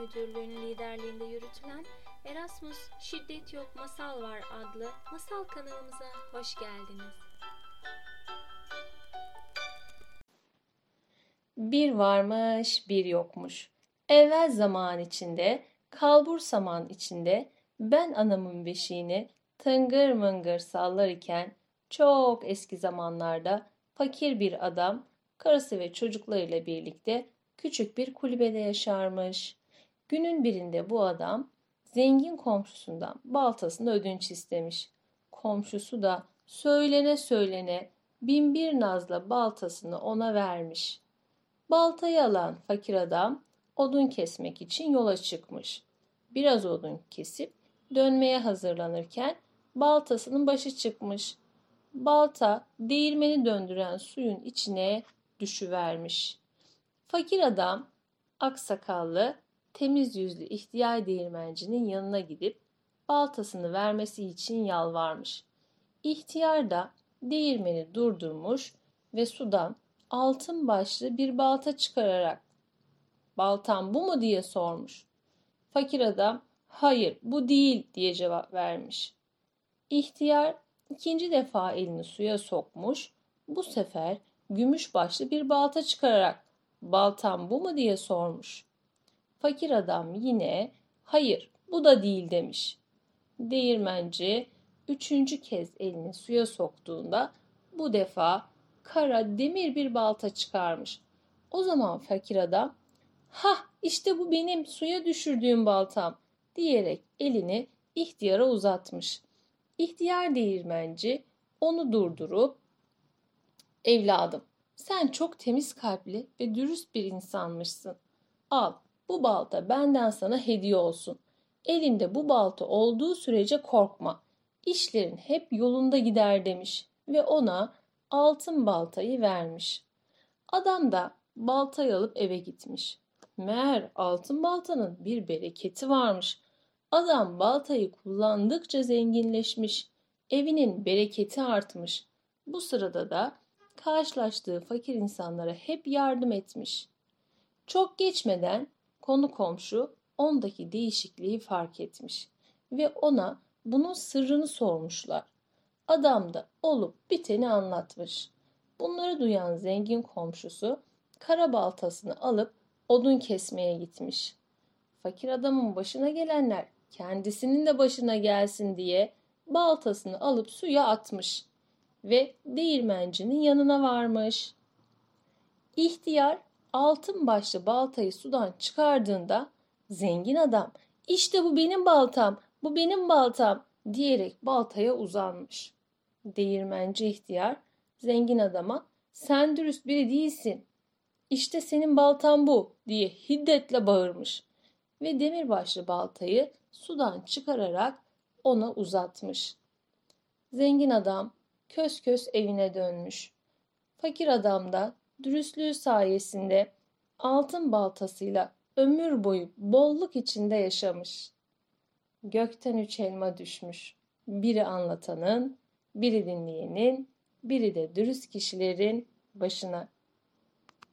Müdürlüğü'nün liderliğinde yürütülen Erasmus Şiddet Yok Masal Var adlı masal kanalımıza hoş geldiniz. Bir varmış, bir yokmuş. Evvel zaman içinde, kalbur saman içinde ben anamın beşiğini tıngır mıngır sallar iken çok eski zamanlarda fakir bir adam karısı ve çocuklarıyla birlikte küçük bir kulübede yaşarmış. Günün birinde bu adam zengin komşusundan baltasını ödünç istemiş. Komşusu da söylene söylene bin bir nazla baltasını ona vermiş. Baltayı alan fakir adam odun kesmek için yola çıkmış. Biraz odun kesip dönmeye hazırlanırken baltasının başı çıkmış. Balta değirmeni döndüren suyun içine düşüvermiş. Fakir adam aksakallı, temiz yüzlü ihtiyar değirmencinin yanına gidip baltasını vermesi için yalvarmış. İhtiyar da değirmeni durdurmuş ve sudan altın başlı bir balta çıkararak baltam bu mu diye sormuş. Fakir adam hayır bu değil diye cevap vermiş. İhtiyar ikinci defa elini suya sokmuş. Bu sefer gümüş başlı bir balta çıkararak baltam bu mu diye sormuş. Fakir adam yine hayır bu da değil demiş. Değirmenci üçüncü kez elini suya soktuğunda bu defa kara demir bir balta çıkarmış. O zaman fakir adam ha işte bu benim suya düşürdüğüm baltam diyerek elini ihtiyara uzatmış. İhtiyar değirmenci onu durdurup evladım sen çok temiz kalpli ve dürüst bir insanmışsın. Al bu balta benden sana hediye olsun. Elinde bu balta olduğu sürece korkma. İşlerin hep yolunda gider demiş ve ona altın baltayı vermiş. Adam da baltayı alıp eve gitmiş. Meğer altın baltanın bir bereketi varmış. Adam baltayı kullandıkça zenginleşmiş. Evinin bereketi artmış. Bu sırada da karşılaştığı fakir insanlara hep yardım etmiş. Çok geçmeden konu komşu ondaki değişikliği fark etmiş ve ona bunun sırrını sormuşlar. Adam da olup biteni anlatmış. Bunları duyan zengin komşusu kara baltasını alıp odun kesmeye gitmiş. Fakir adamın başına gelenler kendisinin de başına gelsin diye baltasını alıp suya atmış ve değirmencinin yanına varmış. İhtiyar altın başlı baltayı sudan çıkardığında zengin adam işte bu benim baltam, bu benim baltam diyerek baltaya uzanmış. Değirmenci ihtiyar zengin adama sen dürüst biri değilsin. İşte senin baltan bu diye hiddetle bağırmış ve demirbaşlı baltayı sudan çıkararak ona uzatmış. Zengin adam kös kös evine dönmüş. Fakir adam da dürüstlüğü sayesinde altın baltasıyla ömür boyu bolluk içinde yaşamış. Gökten üç elma düşmüş. Biri anlatanın, biri dinleyenin, biri de dürüst kişilerin başına.